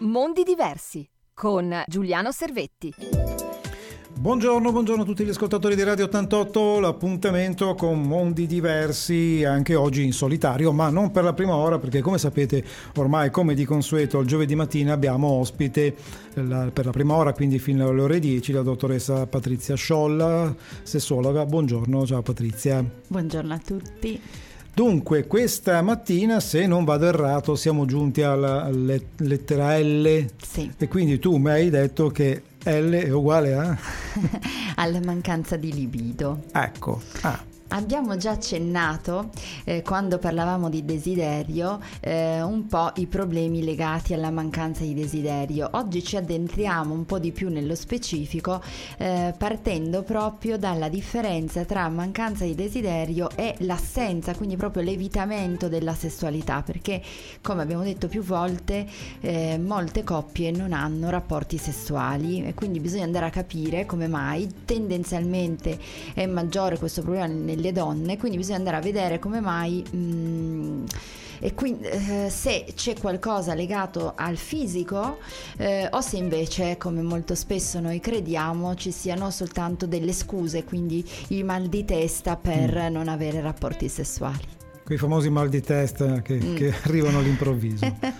Mondi diversi con Giuliano Servetti. Buongiorno, buongiorno a tutti gli ascoltatori di Radio 88, l'appuntamento con mondi diversi anche oggi in solitario, ma non per la prima ora perché come sapete ormai come di consueto il giovedì mattina abbiamo ospite la, per la prima ora, quindi fino alle ore 10, la dottoressa Patrizia Sciolla, sessuologa. Buongiorno, ciao Patrizia. Buongiorno a tutti. Dunque, questa mattina, se non vado errato, siamo giunti alla lettera L. Sì. E quindi tu mi hai detto che L è uguale a? Alla mancanza di libido. Ecco. Ah. Abbiamo già accennato eh, quando parlavamo di desiderio eh, un po' i problemi legati alla mancanza di desiderio. Oggi ci addentriamo un po' di più nello specifico eh, partendo proprio dalla differenza tra mancanza di desiderio e l'assenza, quindi proprio l'evitamento della sessualità, perché come abbiamo detto più volte eh, molte coppie non hanno rapporti sessuali e quindi bisogna andare a capire come mai tendenzialmente è maggiore questo problema nelle donne, quindi bisogna andare a vedere come mai... Mh, mm, e quindi eh, se c'è qualcosa legato al fisico eh, o se invece come molto spesso noi crediamo ci siano soltanto delle scuse quindi il mal di testa per mm. non avere rapporti sessuali quei famosi mal di testa che, mm. che arrivano all'improvviso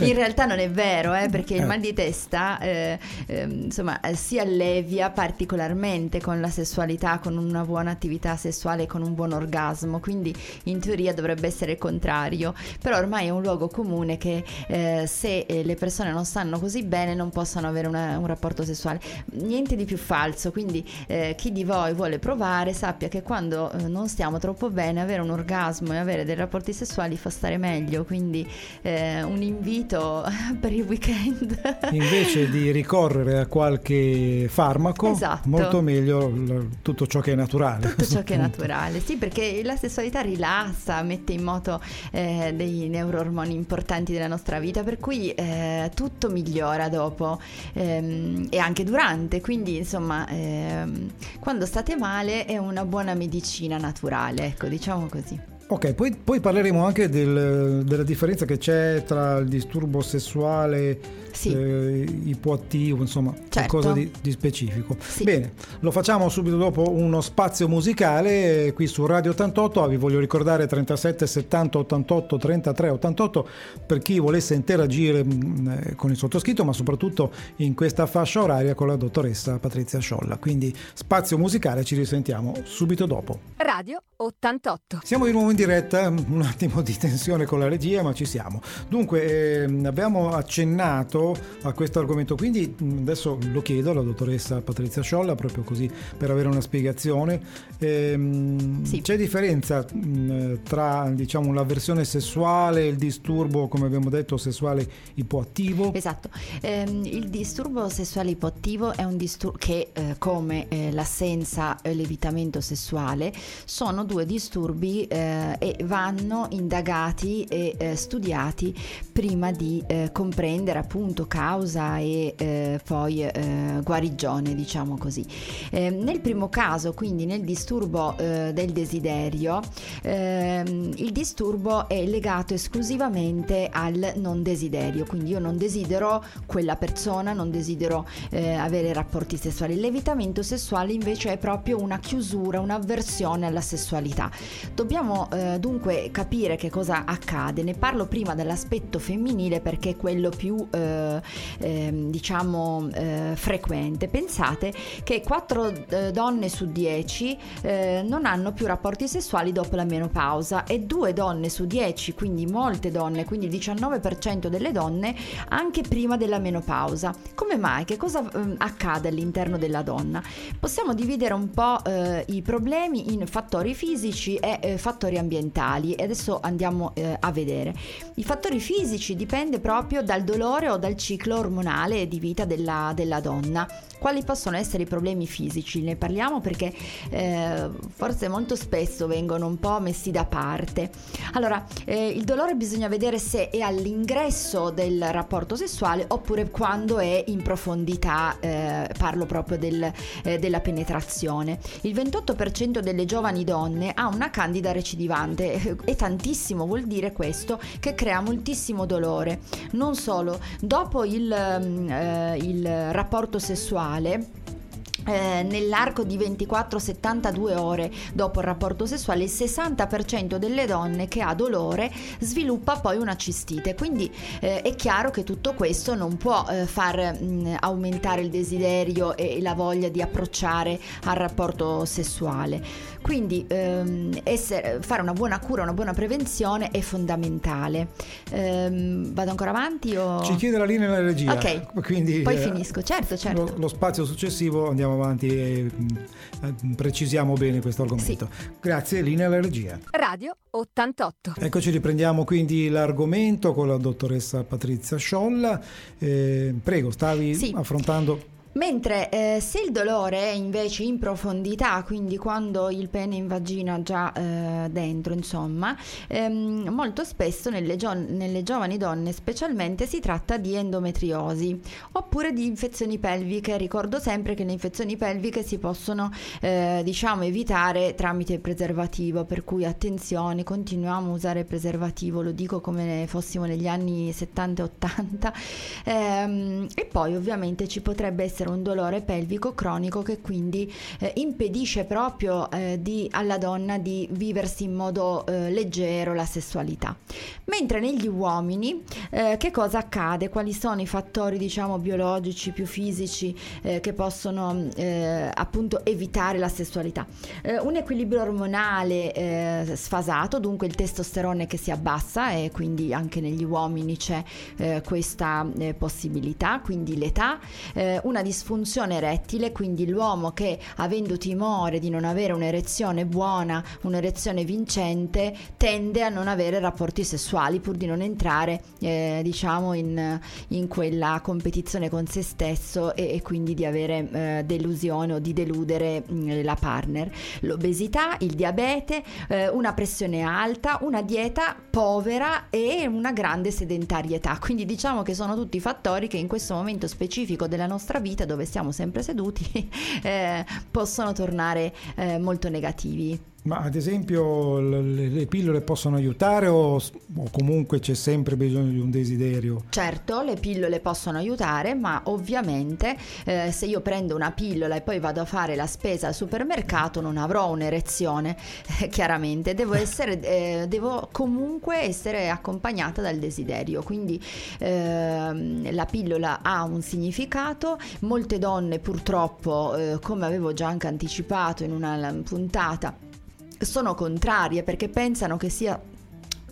Bene. In realtà non è vero, eh, perché eh. il mal di testa eh, ehm, insomma, si allevia particolarmente con la sessualità, con una buona attività sessuale, con un buon orgasmo, quindi in teoria dovrebbe essere il contrario, però ormai è un luogo comune che eh, se eh, le persone non stanno così bene non possono avere una, un rapporto sessuale. Niente di più falso, quindi eh, chi di voi vuole provare sappia che quando non stiamo troppo bene avere un orgasmo e avere dei rapporti sessuali fa stare meglio, quindi un invito invito per il weekend. Invece di ricorrere a qualche farmaco, esatto. molto meglio tutto ciò che è naturale. Tutto ciò che è naturale, sì, perché la sessualità rilassa, mette in moto eh, dei neuroormoni importanti della nostra vita, per cui eh, tutto migliora dopo ehm, e anche durante, quindi insomma ehm, quando state male è una buona medicina naturale, ecco, diciamo così. Ok, poi, poi parleremo anche del, della differenza che c'è tra il disturbo sessuale sì. eh, ipoattivo, insomma, certo. qualcosa di, di specifico. Sì. Bene, lo facciamo subito dopo uno spazio musicale qui su Radio 88. Ah, vi voglio ricordare 37 70 88 33 88 per chi volesse interagire mh, eh, con il sottoscritto, ma soprattutto in questa fascia oraria con la dottoressa Patrizia Sciolla. Quindi spazio musicale, ci risentiamo subito dopo. Radio 88. Siamo di nuovo in diretta, un attimo di tensione con la regia, ma ci siamo. Dunque, eh, abbiamo accennato a questo argomento. Quindi adesso lo chiedo alla dottoressa Patrizia Sciolla, proprio così per avere una spiegazione. Ehm, sì. C'è differenza mh, tra diciamo, l'avversione sessuale e il disturbo, come abbiamo detto, sessuale ipoattivo? Esatto. Ehm, il disturbo sessuale ipoattivo è un disturbo che, eh, come eh, l'assenza e l'evitamento sessuale, sono due disturbi eh, e vanno indagati e eh, studiati prima di eh, comprendere appunto causa e eh, poi eh, guarigione, diciamo così. Eh, nel primo caso, quindi nel disturbo eh, del desiderio, ehm, il disturbo è legato esclusivamente al non desiderio, quindi io non desidero quella persona, non desidero eh, avere rapporti sessuali. L'evitamento sessuale invece è proprio una chiusura, un'avversione alla sessualità. Dobbiamo eh, dunque capire che cosa accade. Ne parlo prima dell'aspetto femminile perché è quello più eh, eh, diciamo eh, frequente. Pensate che 4 eh, donne su 10 eh, non hanno più rapporti sessuali dopo la menopausa e 2 donne su 10, quindi molte donne, quindi il 19% delle donne anche prima della menopausa. Come mai? Che cosa ehm, accade all'interno della donna? Possiamo dividere un po' eh, i problemi in fattori fisici e fattori ambientali e adesso andiamo a vedere. I fattori fisici dipende proprio dal dolore o dal ciclo ormonale di vita della, della donna. Quali possono essere i problemi fisici? Ne parliamo perché eh, forse molto spesso vengono un po' messi da parte. Allora, eh, il dolore bisogna vedere se è all'ingresso del rapporto sessuale oppure quando è in profondità, eh, parlo proprio del, eh, della penetrazione. Il 28% delle giovani donne ha una candida recidiva derivante e tantissimo vuol dire questo che crea moltissimo dolore. Non solo, dopo il, mm, eh, il rapporto sessuale eh, nell'arco di 24-72 ore dopo il rapporto sessuale il 60% delle donne che ha dolore sviluppa poi una cistite quindi eh, è chiaro che tutto questo non può eh, far mh, aumentare il desiderio e la voglia di approcciare al rapporto sessuale quindi ehm, essere, fare una buona cura, una buona prevenzione è fondamentale. Ehm, vado ancora avanti? O... Ci chiede la linea della regia. Ok, quindi, poi eh, finisco, certo, certo. Lo, lo, spazio successivo andiamo avanti e eh, precisiamo bene questo argomento. Sì. Grazie, linea della regia. Radio 88. Eccoci, riprendiamo quindi l'argomento con la dottoressa Patrizia Sciolla. Eh, prego, stavi sì. affrontando Mentre eh, se il dolore è invece in profondità, quindi quando il pene in vagina già eh, dentro, insomma, ehm, molto spesso nelle, gio- nelle, giovani donne specialmente si tratta di endometriosi oppure di infezioni pelviche. Ricordo sempre che le infezioni pelviche si possono eh, diciamo evitare tramite preservativo, per cui attenzione, continuiamo a usare preservativo, lo dico come fossimo negli anni 70 e 80. Ehm, e poi ovviamente ci potrebbe essere essere un dolore pelvico cronico che quindi eh, impedisce proprio eh, di, alla donna di viversi in modo eh, leggero la sessualità. Mentre negli uomini eh, che cosa accade? Quali sono i fattori diciamo biologici più fisici eh, che possono eh, appunto evitare la sessualità? un equilibrio ormonale sfasato, dunque il testosterone che si abbassa e quindi anche negli uomini c'è questa possibilità, quindi l'età, una disfunzione disfunzione erettile, quindi l'uomo che avendo timore di non avere un'erezione buona, un'erezione vincente, tende a non avere rapporti sessuali pur di non entrare eh, diciamo in, in, quella competizione con se stesso e, e quindi di avere eh, delusione o di deludere mh, mm, la partner. L'obesità, il diabete, eh, una pressione alta, una dieta povera e una grande sedentarietà. Quindi diciamo che sono tutti fattori che in questo momento specifico della nostra vita dove siamo sempre seduti eh, possono tornare eh, molto negativi. Ma ad esempio le, le pillole possono aiutare o, o, comunque c'è sempre bisogno di un desiderio? Certo, le pillole possono aiutare, ma ovviamente eh, se io prendo una pillola e poi vado a fare la spesa al supermercato non avrò un'erezione, eh, chiaramente, devo, essere, eh, devo comunque essere accompagnata dal desiderio, quindi ehm, la pillola ha un significato, molte donne purtroppo, eh, come avevo già anche anticipato in una puntata, sono contrarie perché pensano che sia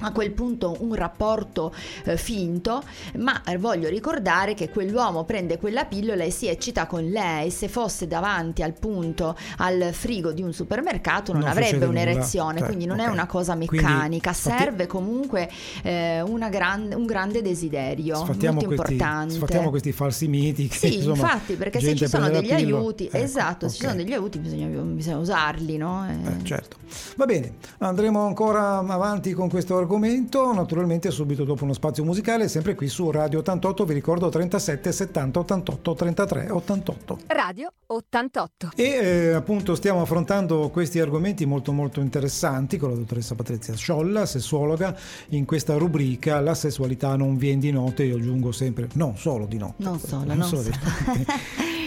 a quel punto un rapporto eh, finto, ma eh, voglio ricordare che quell'uomo prende quella pillola e si eccita con lei, se fosse davanti al punto al frigo di un supermercato non, non avrebbe un'erezione, cioè, quindi non okay. è una cosa meccanica, quindi, serve comunque eh, gran, un grande desiderio, sfatiamo molto questi, importante. Sfatiamo questi falsi miti. Che, sì, insomma, infatti, perché se ci sono degli aiuti, ecco, esatto, okay. se ci sono degli aiuti bisogna, bisogna usarli, no? Eh, certo. Va bene, andremo ancora avanti con questo argomento argomento, naturalmente subito dopo uno spazio musicale, sempre qui su Radio 88, vi ricordo 37 70 88 33 88. Radio 88. E eh, appunto stiamo affrontando questi argomenti molto molto interessanti con la dottoressa Patrizia Sciolla, sessuologa, in questa rubrica La sessualità non viene di notte, io aggiungo sempre non solo di notte. Non solo, non, non solo. solo.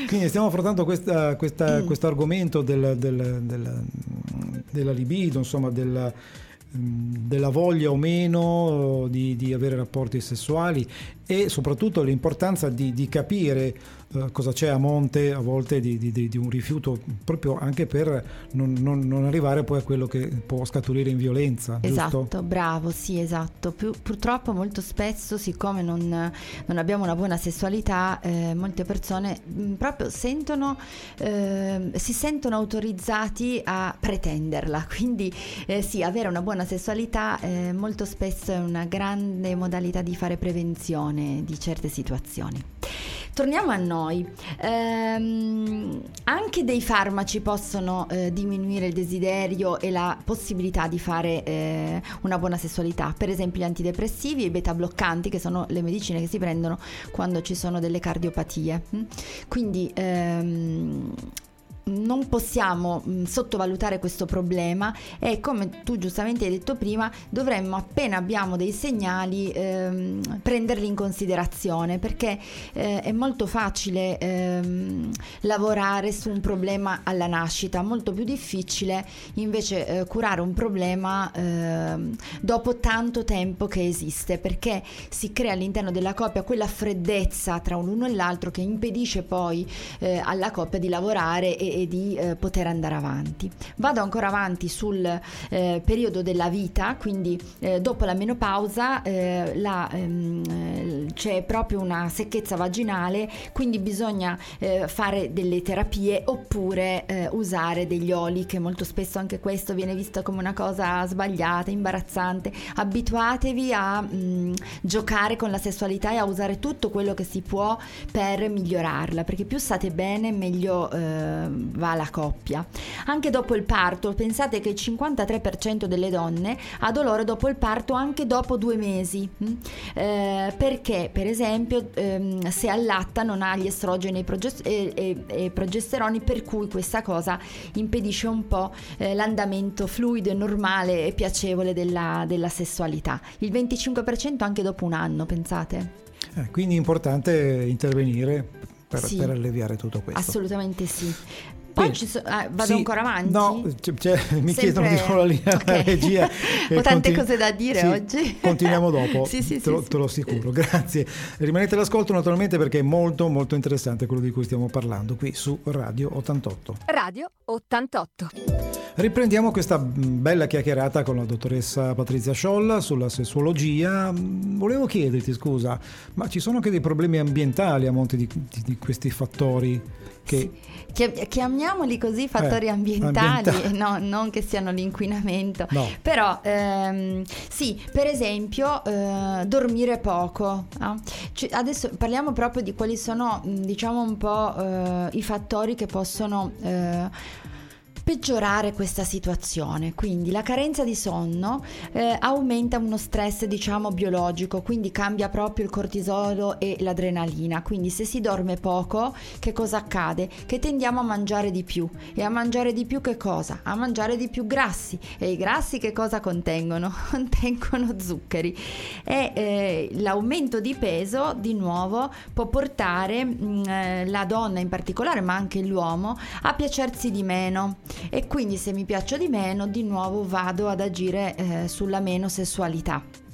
Quindi stiamo affrontando questa, questa, mm. questo argomento del, del, del, della libido, insomma, della della voglia o meno di, di, avere rapporti sessuali e soprattutto l'importanza di, di capire eh, cosa c'è a monte a volte di, di, di un rifiuto proprio anche per non, non, non, arrivare poi a quello che può scaturire in violenza. Esatto, giusto? bravo, sì, esatto. Più, purtroppo molto spesso, siccome non, non abbiamo una buona sessualità, eh, molte persone mm, proprio sentono, eh, si sentono autorizzati a pretenderla. Quindi eh, sì, avere una buona sessualità eh, molto spesso è una grande modalità di fare prevenzione di certe situazioni. Torniamo a noi. Ehm, anche dei farmaci possono eh, diminuire il desiderio e la possibilità di fare eh, una buona sessualità. Per esempio gli antidepressivi e i beta bloccanti, che sono le medicine che si prendono quando ci sono delle cardiopatie. Mm? Quindi ehm, non possiamo mh, sottovalutare questo problema e come tu giustamente hai detto prima dovremmo appena abbiamo dei segnali ehm, prenderli in considerazione perché eh, è molto facile ehm, lavorare su un problema alla nascita molto più difficile invece eh, curare un problema ehm, dopo tanto tempo che esiste perché si crea all'interno della coppia quella freddezza tra l'uno e l'altro che impedisce poi eh, alla coppia di lavorare e, e di eh, poter andare avanti. Vado ancora avanti sul eh, periodo della vita, quindi eh, dopo la menopausa eh, la, ehm, eh, c'è proprio una secchezza vaginale, quindi bisogna eh, fare delle terapie oppure usare degli oli che molto spesso anche questo viene visto come una cosa sbagliata, imbarazzante. Abituatevi a mh, mm, giocare con la sessualità e a usare tutto quello che si può per migliorarla, perché più state bene meglio va la coppia. Anche dopo il parto, pensate che il 53% delle donne ha dolore dopo il parto anche dopo due mesi, mm? eh, perché per esempio ehm, se allatta non ha gli estrogeni e, progest- e, e, e, progesteroni per cui questa cosa impedisce un po' eh, l'andamento fluido e normale e piacevole della, della sessualità. Il 25% anche dopo un anno, pensate. Eh, quindi è importante intervenire per, sì, per, alleviare tutto questo. Assolutamente sì. Poi ci so, ah, vado sì, ancora avanti? No, cioè, mi Sempre... chiedono di nuovo la linea okay. regia. Ho tante continu- cose da dire sì, oggi. Continuiamo dopo, sì, sì, te, lo, te lo assicuro. Grazie. Rimanete all'ascolto naturalmente perché è molto molto interessante quello di cui stiamo parlando qui su Radio 88. Radio 88. Riprendiamo questa bella chiacchierata con la dottoressa Patrizia Sciolla sulla sessuologia. Volevo chiederti, scusa, ma ci sono anche dei problemi ambientali a monte di, di, di questi fattori? Che... Sì, chiamiamoli così fattori eh, ambientali, ambientali. No, non che siano l'inquinamento, no. però ehm, sì, per esempio eh, dormire poco. No? Cioè, adesso parliamo proprio di quali sono diciamo un po' eh, i fattori che possono eh, peggiorare questa situazione. Quindi la carenza di sonno eh, aumenta uno stress diciamo biologico, quindi cambia proprio il cortisolo e l'adrenalina. Quindi se si dorme poco, che cosa accade? Che tendiamo a mangiare di più. E a mangiare di più che cosa? A mangiare di più grassi. E i grassi che cosa contengono? contengono zuccheri. E eh, l'aumento di peso di nuovo può portare mh, mm, eh, la donna in particolare, ma anche l'uomo, a piacersi di meno e quindi se mi piaccio di meno di nuovo vado ad agire eh, sulla meno sessualità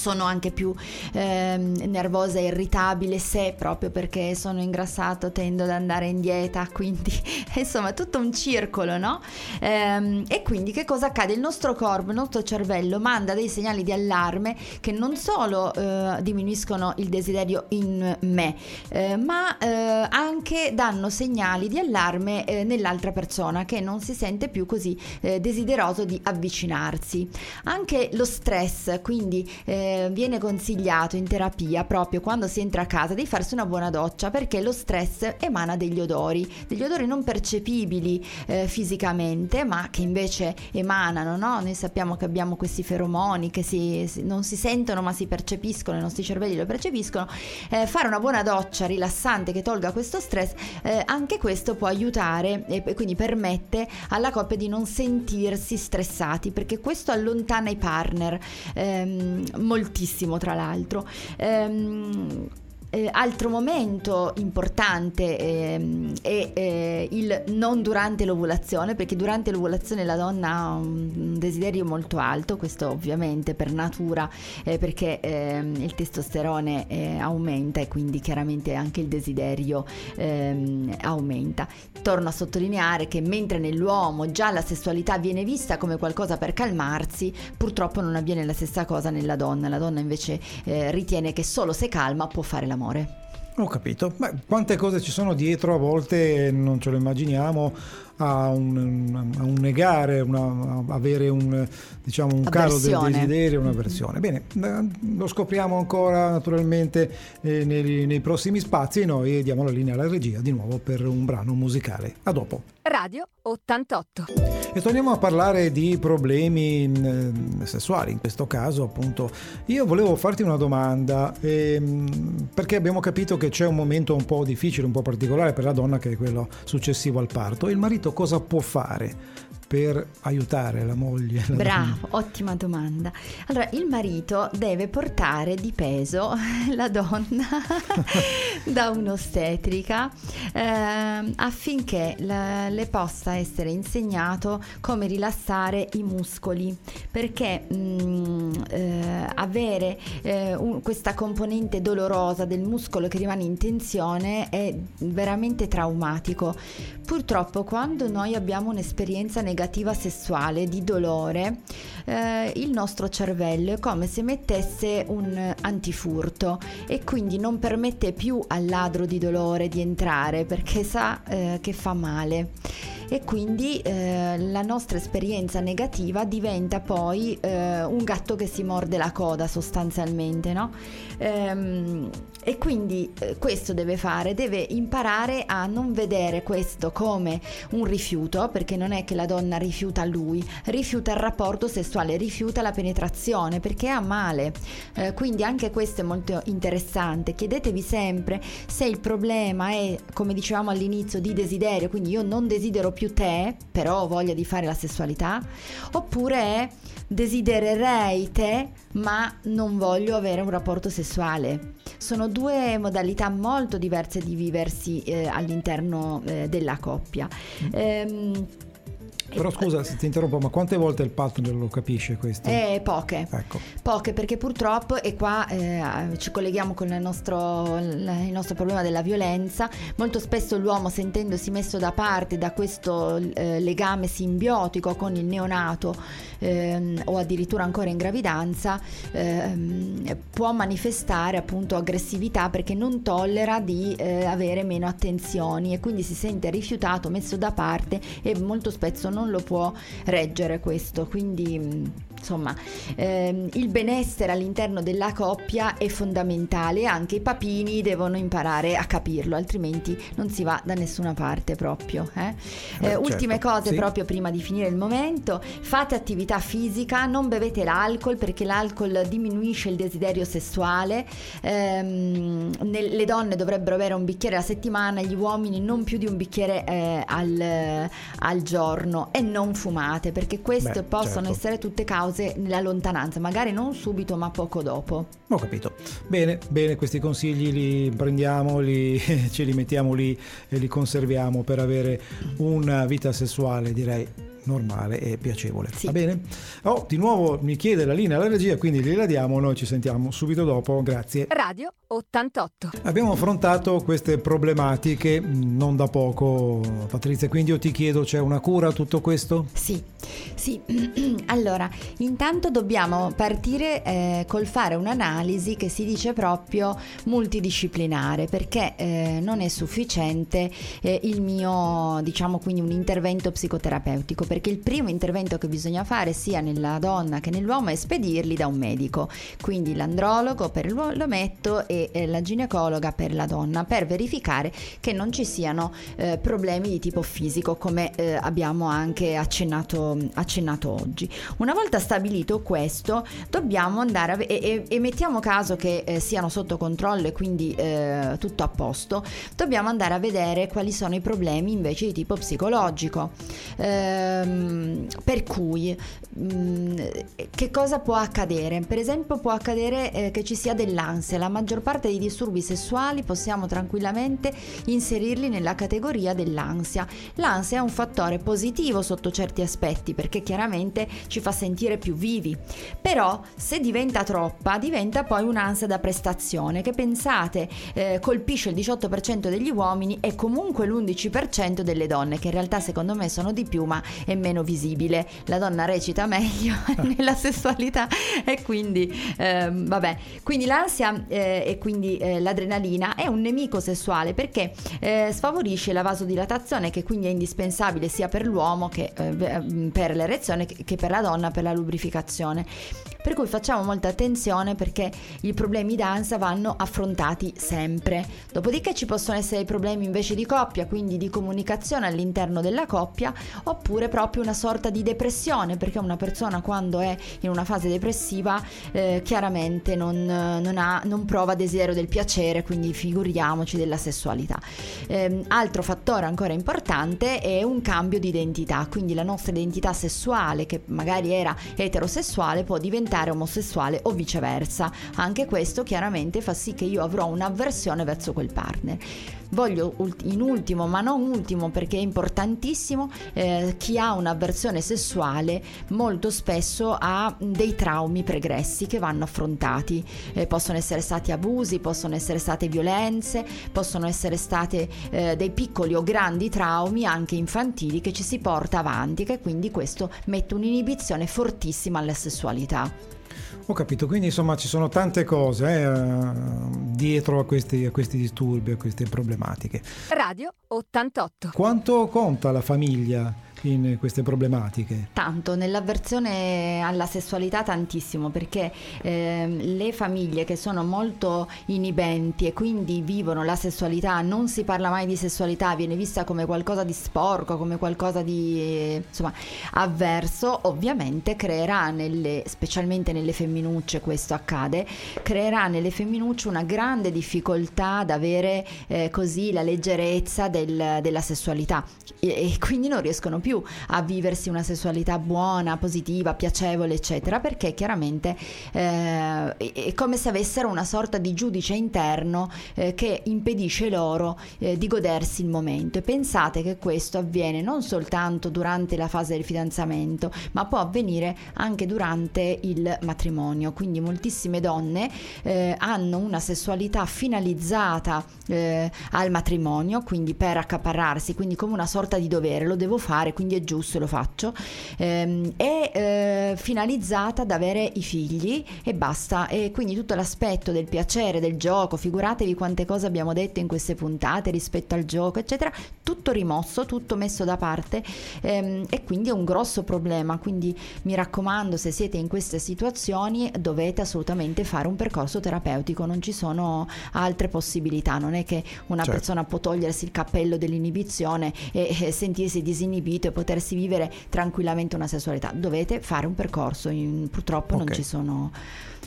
sono anche più eh, nervosa e irritabile se proprio perché sono ingrassato tendo ad andare in dieta, quindi insomma tutto un circolo, no? Ehm, e quindi che cosa accade? Il nostro corpo, il nostro cervello manda dei segnali di allarme che non solo eh, diminuiscono il desiderio in me, eh, ma eh, anche danno segnali di allarme eh, nell'altra persona che non si sente più così eh, desideroso di avvicinarsi. Anche lo stress, quindi eh, viene consigliato in terapia proprio quando si entra a casa di farsi una buona doccia perché lo stress emana degli odori, degli odori non percepibili eh, fisicamente ma che invece emanano, no? Noi sappiamo che abbiamo questi feromoni che si, si, non si sentono ma si percepiscono, i nostri cervelli lo percepiscono. Eh, fare una buona doccia rilassante che tolga questo stress, eh, anche questo può aiutare e quindi permette alla coppia di non sentirsi stressati perché questo allontana i partner. Ehm, moltissimo tra l'altro. Ehm, eh, altro momento importante eh, è eh, il non durante l'ovulazione, perché durante l'ovulazione la donna ha un desiderio molto alto, questo ovviamente per natura, eh, perché ehm, il testosterone eh, aumenta e quindi chiaramente anche il desiderio ehm, aumenta. Torno a sottolineare che mentre nell'uomo già la sessualità viene vista come qualcosa per calmarsi, purtroppo non avviene la stessa cosa nella donna. La donna invece eh, ritiene che solo se calma può fare la l'amore. Ho capito, Beh, quante cose ci sono dietro, a volte non ce lo immaginiamo, a un, a un negare, una, a avere un, diciamo, un calo del desiderio, una versione. Bene, eh, lo scopriamo ancora naturalmente eh, nei, nei prossimi spazi e noi diamo la linea alla regia di nuovo per un brano musicale. A dopo. Radio 88. E torniamo a parlare di problemi eh, sessuali, in questo caso appunto. Io volevo farti una domanda, ehm, perché abbiamo capito che c'è un momento un po' difficile, un po' particolare per la donna che è quello successivo al parto. Il marito cosa può fare per aiutare la moglie? La Bravo, donna? ottima domanda. Allora, il marito deve portare di peso la donna da un'ostetrica eh, affinché la, le possa essere insegnato come rilassare i muscoli, perché mh, mm, eh, avere eh, un, questa componente dolorosa del muscolo che rimane in tensione è veramente traumatico. Purtroppo quando noi abbiamo un'esperienza negativa, negativa sessuale di dolore, eh, il nostro cervello è come se mettesse un antifurto e quindi non permette più al ladro di dolore di entrare perché sa eh, che fa male e quindi eh, la nostra esperienza negativa diventa poi eh, un gatto che si morde la coda sostanzialmente, no? Ehm, e quindi eh, questo deve fare, deve imparare a non vedere questo come un rifiuto, perché non è che la donna rifiuta lui, rifiuta il rapporto sessuale, rifiuta la penetrazione perché ha male. Eh, quindi anche questo è molto interessante. Chiedetevi sempre se il problema è, come dicevamo all'inizio, di desiderio, quindi io non desidero più te, però ho voglia di fare la sessualità, oppure è desidererei te, ma non voglio avere un rapporto sessuale. Sono due modalità molto diverse di viversi eh, all'interno eh, della coppia. Mm. Ehm, però scusa se ti interrompo, ma quante volte il partner lo capisce questo? Eh, poche. Ecco. Poche perché purtroppo, e qua eh, ci colleghiamo con il nostro, il nostro, problema della violenza, molto spesso l'uomo sentendosi messo da parte da questo eh, legame simbiotico con il neonato ehm, o addirittura ancora in gravidanza, ehm, può manifestare appunto aggressività perché non tollera di eh, avere meno attenzioni e quindi si sente rifiutato, messo da parte e molto spesso non non lo può reggere questo, quindi mm, insomma ehm, il benessere all'interno della coppia è fondamentale, anche i papini devono imparare a capirlo, altrimenti non si va da nessuna parte proprio. Eh? Eh, certo. Ultime cose sì. proprio prima di finire il momento, fate attività fisica, non bevete l'alcol perché l'alcol diminuisce il desiderio sessuale, ehm, le donne dovrebbero bere un bicchiere alla settimana, gli uomini non più di un bicchiere eh, al, al giorno e non fumate perché queste Beh, possono certo. essere tutte cause nella lontananza, magari non subito ma poco dopo. Ho capito. Bene, bene, questi consigli li prendiamo, li, ce li mettiamo lì e li conserviamo per avere una vita sessuale direi normale e piacevole. Sì. Va bene? Oh, di nuovo mi chiede la linea alla regia, quindi gliela diamo, noi ci sentiamo subito dopo, grazie. Radio 88. Abbiamo affrontato queste problematiche mm, non da poco, Patrizia, quindi io ti chiedo, c'è una cura a tutto questo? Sì, sì. allora, intanto dobbiamo partire eh, col fare un'analisi che si dice proprio multidisciplinare, perché eh, non è sufficiente eh, il mio, diciamo quindi un intervento psicoterapeutico perché il primo intervento che bisogna fare sia nella donna che nell'uomo è spedirli da un medico, quindi l'andrologo per l'ometto e la ginecologa per la donna, per verificare che non ci siano eh, problemi di tipo fisico come eh, abbiamo anche accennato, accennato, oggi. Una volta stabilito questo, dobbiamo andare a, e, e, e mettiamo caso che eh, siano sotto controllo e quindi eh, tutto a posto, dobbiamo andare a vedere quali sono i problemi invece di tipo psicologico. Eh, Ehm, per cui mm, che cosa può accadere? Per esempio può accadere eh, che ci sia dell'ansia, la maggior parte dei disturbi sessuali possiamo tranquillamente inserirli nella categoria dell'ansia. L'ansia è un fattore positivo sotto certi aspetti perché chiaramente ci fa sentire più vivi, però se diventa troppa diventa poi un'ansia da prestazione che pensate eh, colpisce il 18% degli uomini e comunque l'11% delle donne che in realtà secondo me sono di più ma è meno visibile. La donna recita meglio nella sessualità e quindi eh, vabbè, quindi l'ansia eh, e quindi eh, l'adrenalina è un nemico sessuale perché eh, sfavorisce la vasodilatazione che quindi è indispensabile sia per l'uomo che eh, per l'erezione che per la donna per la lubrificazione. Per cui facciamo molta attenzione perché i problemi d'ansia vanno affrontati sempre. Dopodiché ci possono essere problemi invece di coppia, quindi di comunicazione all'interno della coppia, oppure proprio una sorta di depressione, perché una persona quando è in una fase depressiva eh, chiaramente non, non, ha, non, prova desiderio del piacere, quindi figuriamoci della sessualità. Eh, altro fattore ancora importante è un cambio di identità, quindi la nostra identità sessuale che magari era eterosessuale può diventare omosessuale o viceversa. Anche questo chiaramente fa sì che io avrò un'avversione verso quel partner. Voglio in ultimo, ma non ultimo perché è importantissimo, eh, chi ha un'avversione sessuale molto spesso ha dei traumi pregressi che vanno affrontati. Eh, possono essere stati abusi, possono essere state violenze, possono essere stati eh, dei piccoli o grandi traumi anche infantili che ci si porta avanti, che quindi questo mette un'inibizione fortissima alla sessualità. Ho capito, quindi insomma ci sono tante cose eh, dietro a questi, a questi disturbi, a queste problematiche. Radio 88. Quanto conta la famiglia? In queste problematiche? Tanto, nell'avversione alla sessualità tantissimo, perché eh, le famiglie che sono molto inibenti e quindi vivono la sessualità, non si parla mai di sessualità, viene vista come qualcosa di sporco, come qualcosa di insomma, avverso, ovviamente creerà nelle, specialmente nelle femminucce questo accade, creerà nelle femminucce una grande difficoltà ad avere eh, così la leggerezza del, della sessualità e, e quindi non riescono più più a viversi una sessualità buona, positiva, piacevole, eccetera, perché chiaramente eh, è come se avessero una sorta di giudice interno eh, che impedisce loro eh, di godersi il momento. E pensate che questo avviene non soltanto durante la fase del fidanzamento, ma può avvenire anche durante il matrimonio. Quindi moltissime donne eh, hanno una sessualità finalizzata eh, al matrimonio, quindi per accaparrarsi, quindi come una sorta di dovere, lo devo fare, quindi è giusto, lo faccio, ehm, è eh, finalizzata ad avere i figli e basta. E quindi tutto l'aspetto del piacere, del gioco, figuratevi quante cose abbiamo detto in queste puntate rispetto al gioco, eccetera, tutto rimosso, tutto messo da parte ehm, e quindi è un grosso problema. Quindi mi raccomando, se siete in queste situazioni dovete assolutamente fare un percorso terapeutico, non ci sono altre possibilità, non è che una certo. persona può togliersi il cappello dell'inibizione e, e sentirsi disinibito e potersi vivere tranquillamente una sessualità. Dovete fare un percorso, in, purtroppo okay. non ci sono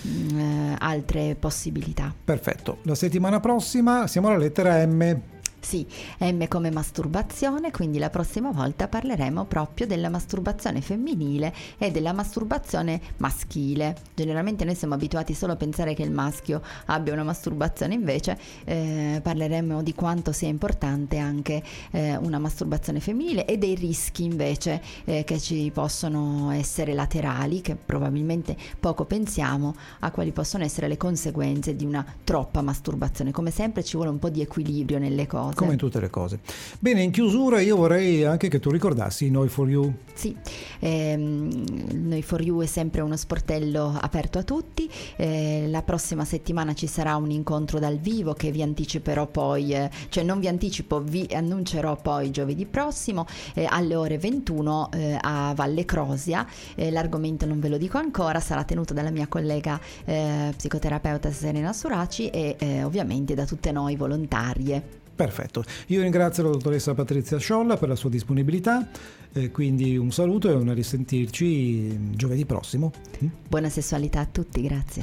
mh, mm, eh, altre possibilità. Perfetto, la settimana prossima siamo alla lettera M. Sì, M come masturbazione, quindi la prossima volta parleremo proprio della masturbazione femminile e della masturbazione maschile. Generalmente noi siamo abituati solo a pensare che il maschio abbia una masturbazione, invece eh, parleremo di quanto sia importante anche eh, una masturbazione femminile e dei rischi invece eh, che ci possono essere laterali, che probabilmente poco pensiamo a quali possono essere le conseguenze di una troppa masturbazione. Come sempre ci vuole un po' di equilibrio nelle cose cose. Come in tutte le cose. Bene, in chiusura io vorrei anche che tu ricordassi Noi for You. Sì, ehm, Noi for You è sempre uno sportello aperto a tutti. Eh, la prossima settimana ci sarà un incontro dal vivo che vi anticiperò poi, eh, cioè non vi anticipo, vi annuncerò poi giovedì prossimo eh, alle ore 21 eh, a Valle Crosia. Eh, l'argomento non ve lo dico ancora, sarà tenuto dalla mia collega eh, psicoterapeuta Serena Suraci e ovviamente da tutte noi volontarie. Perfetto, io ringrazio la dottoressa Patrizia Sciolla per la sua disponibilità, eh, quindi un saluto e un risentirci giovedì prossimo. Buona sessualità a tutti, grazie.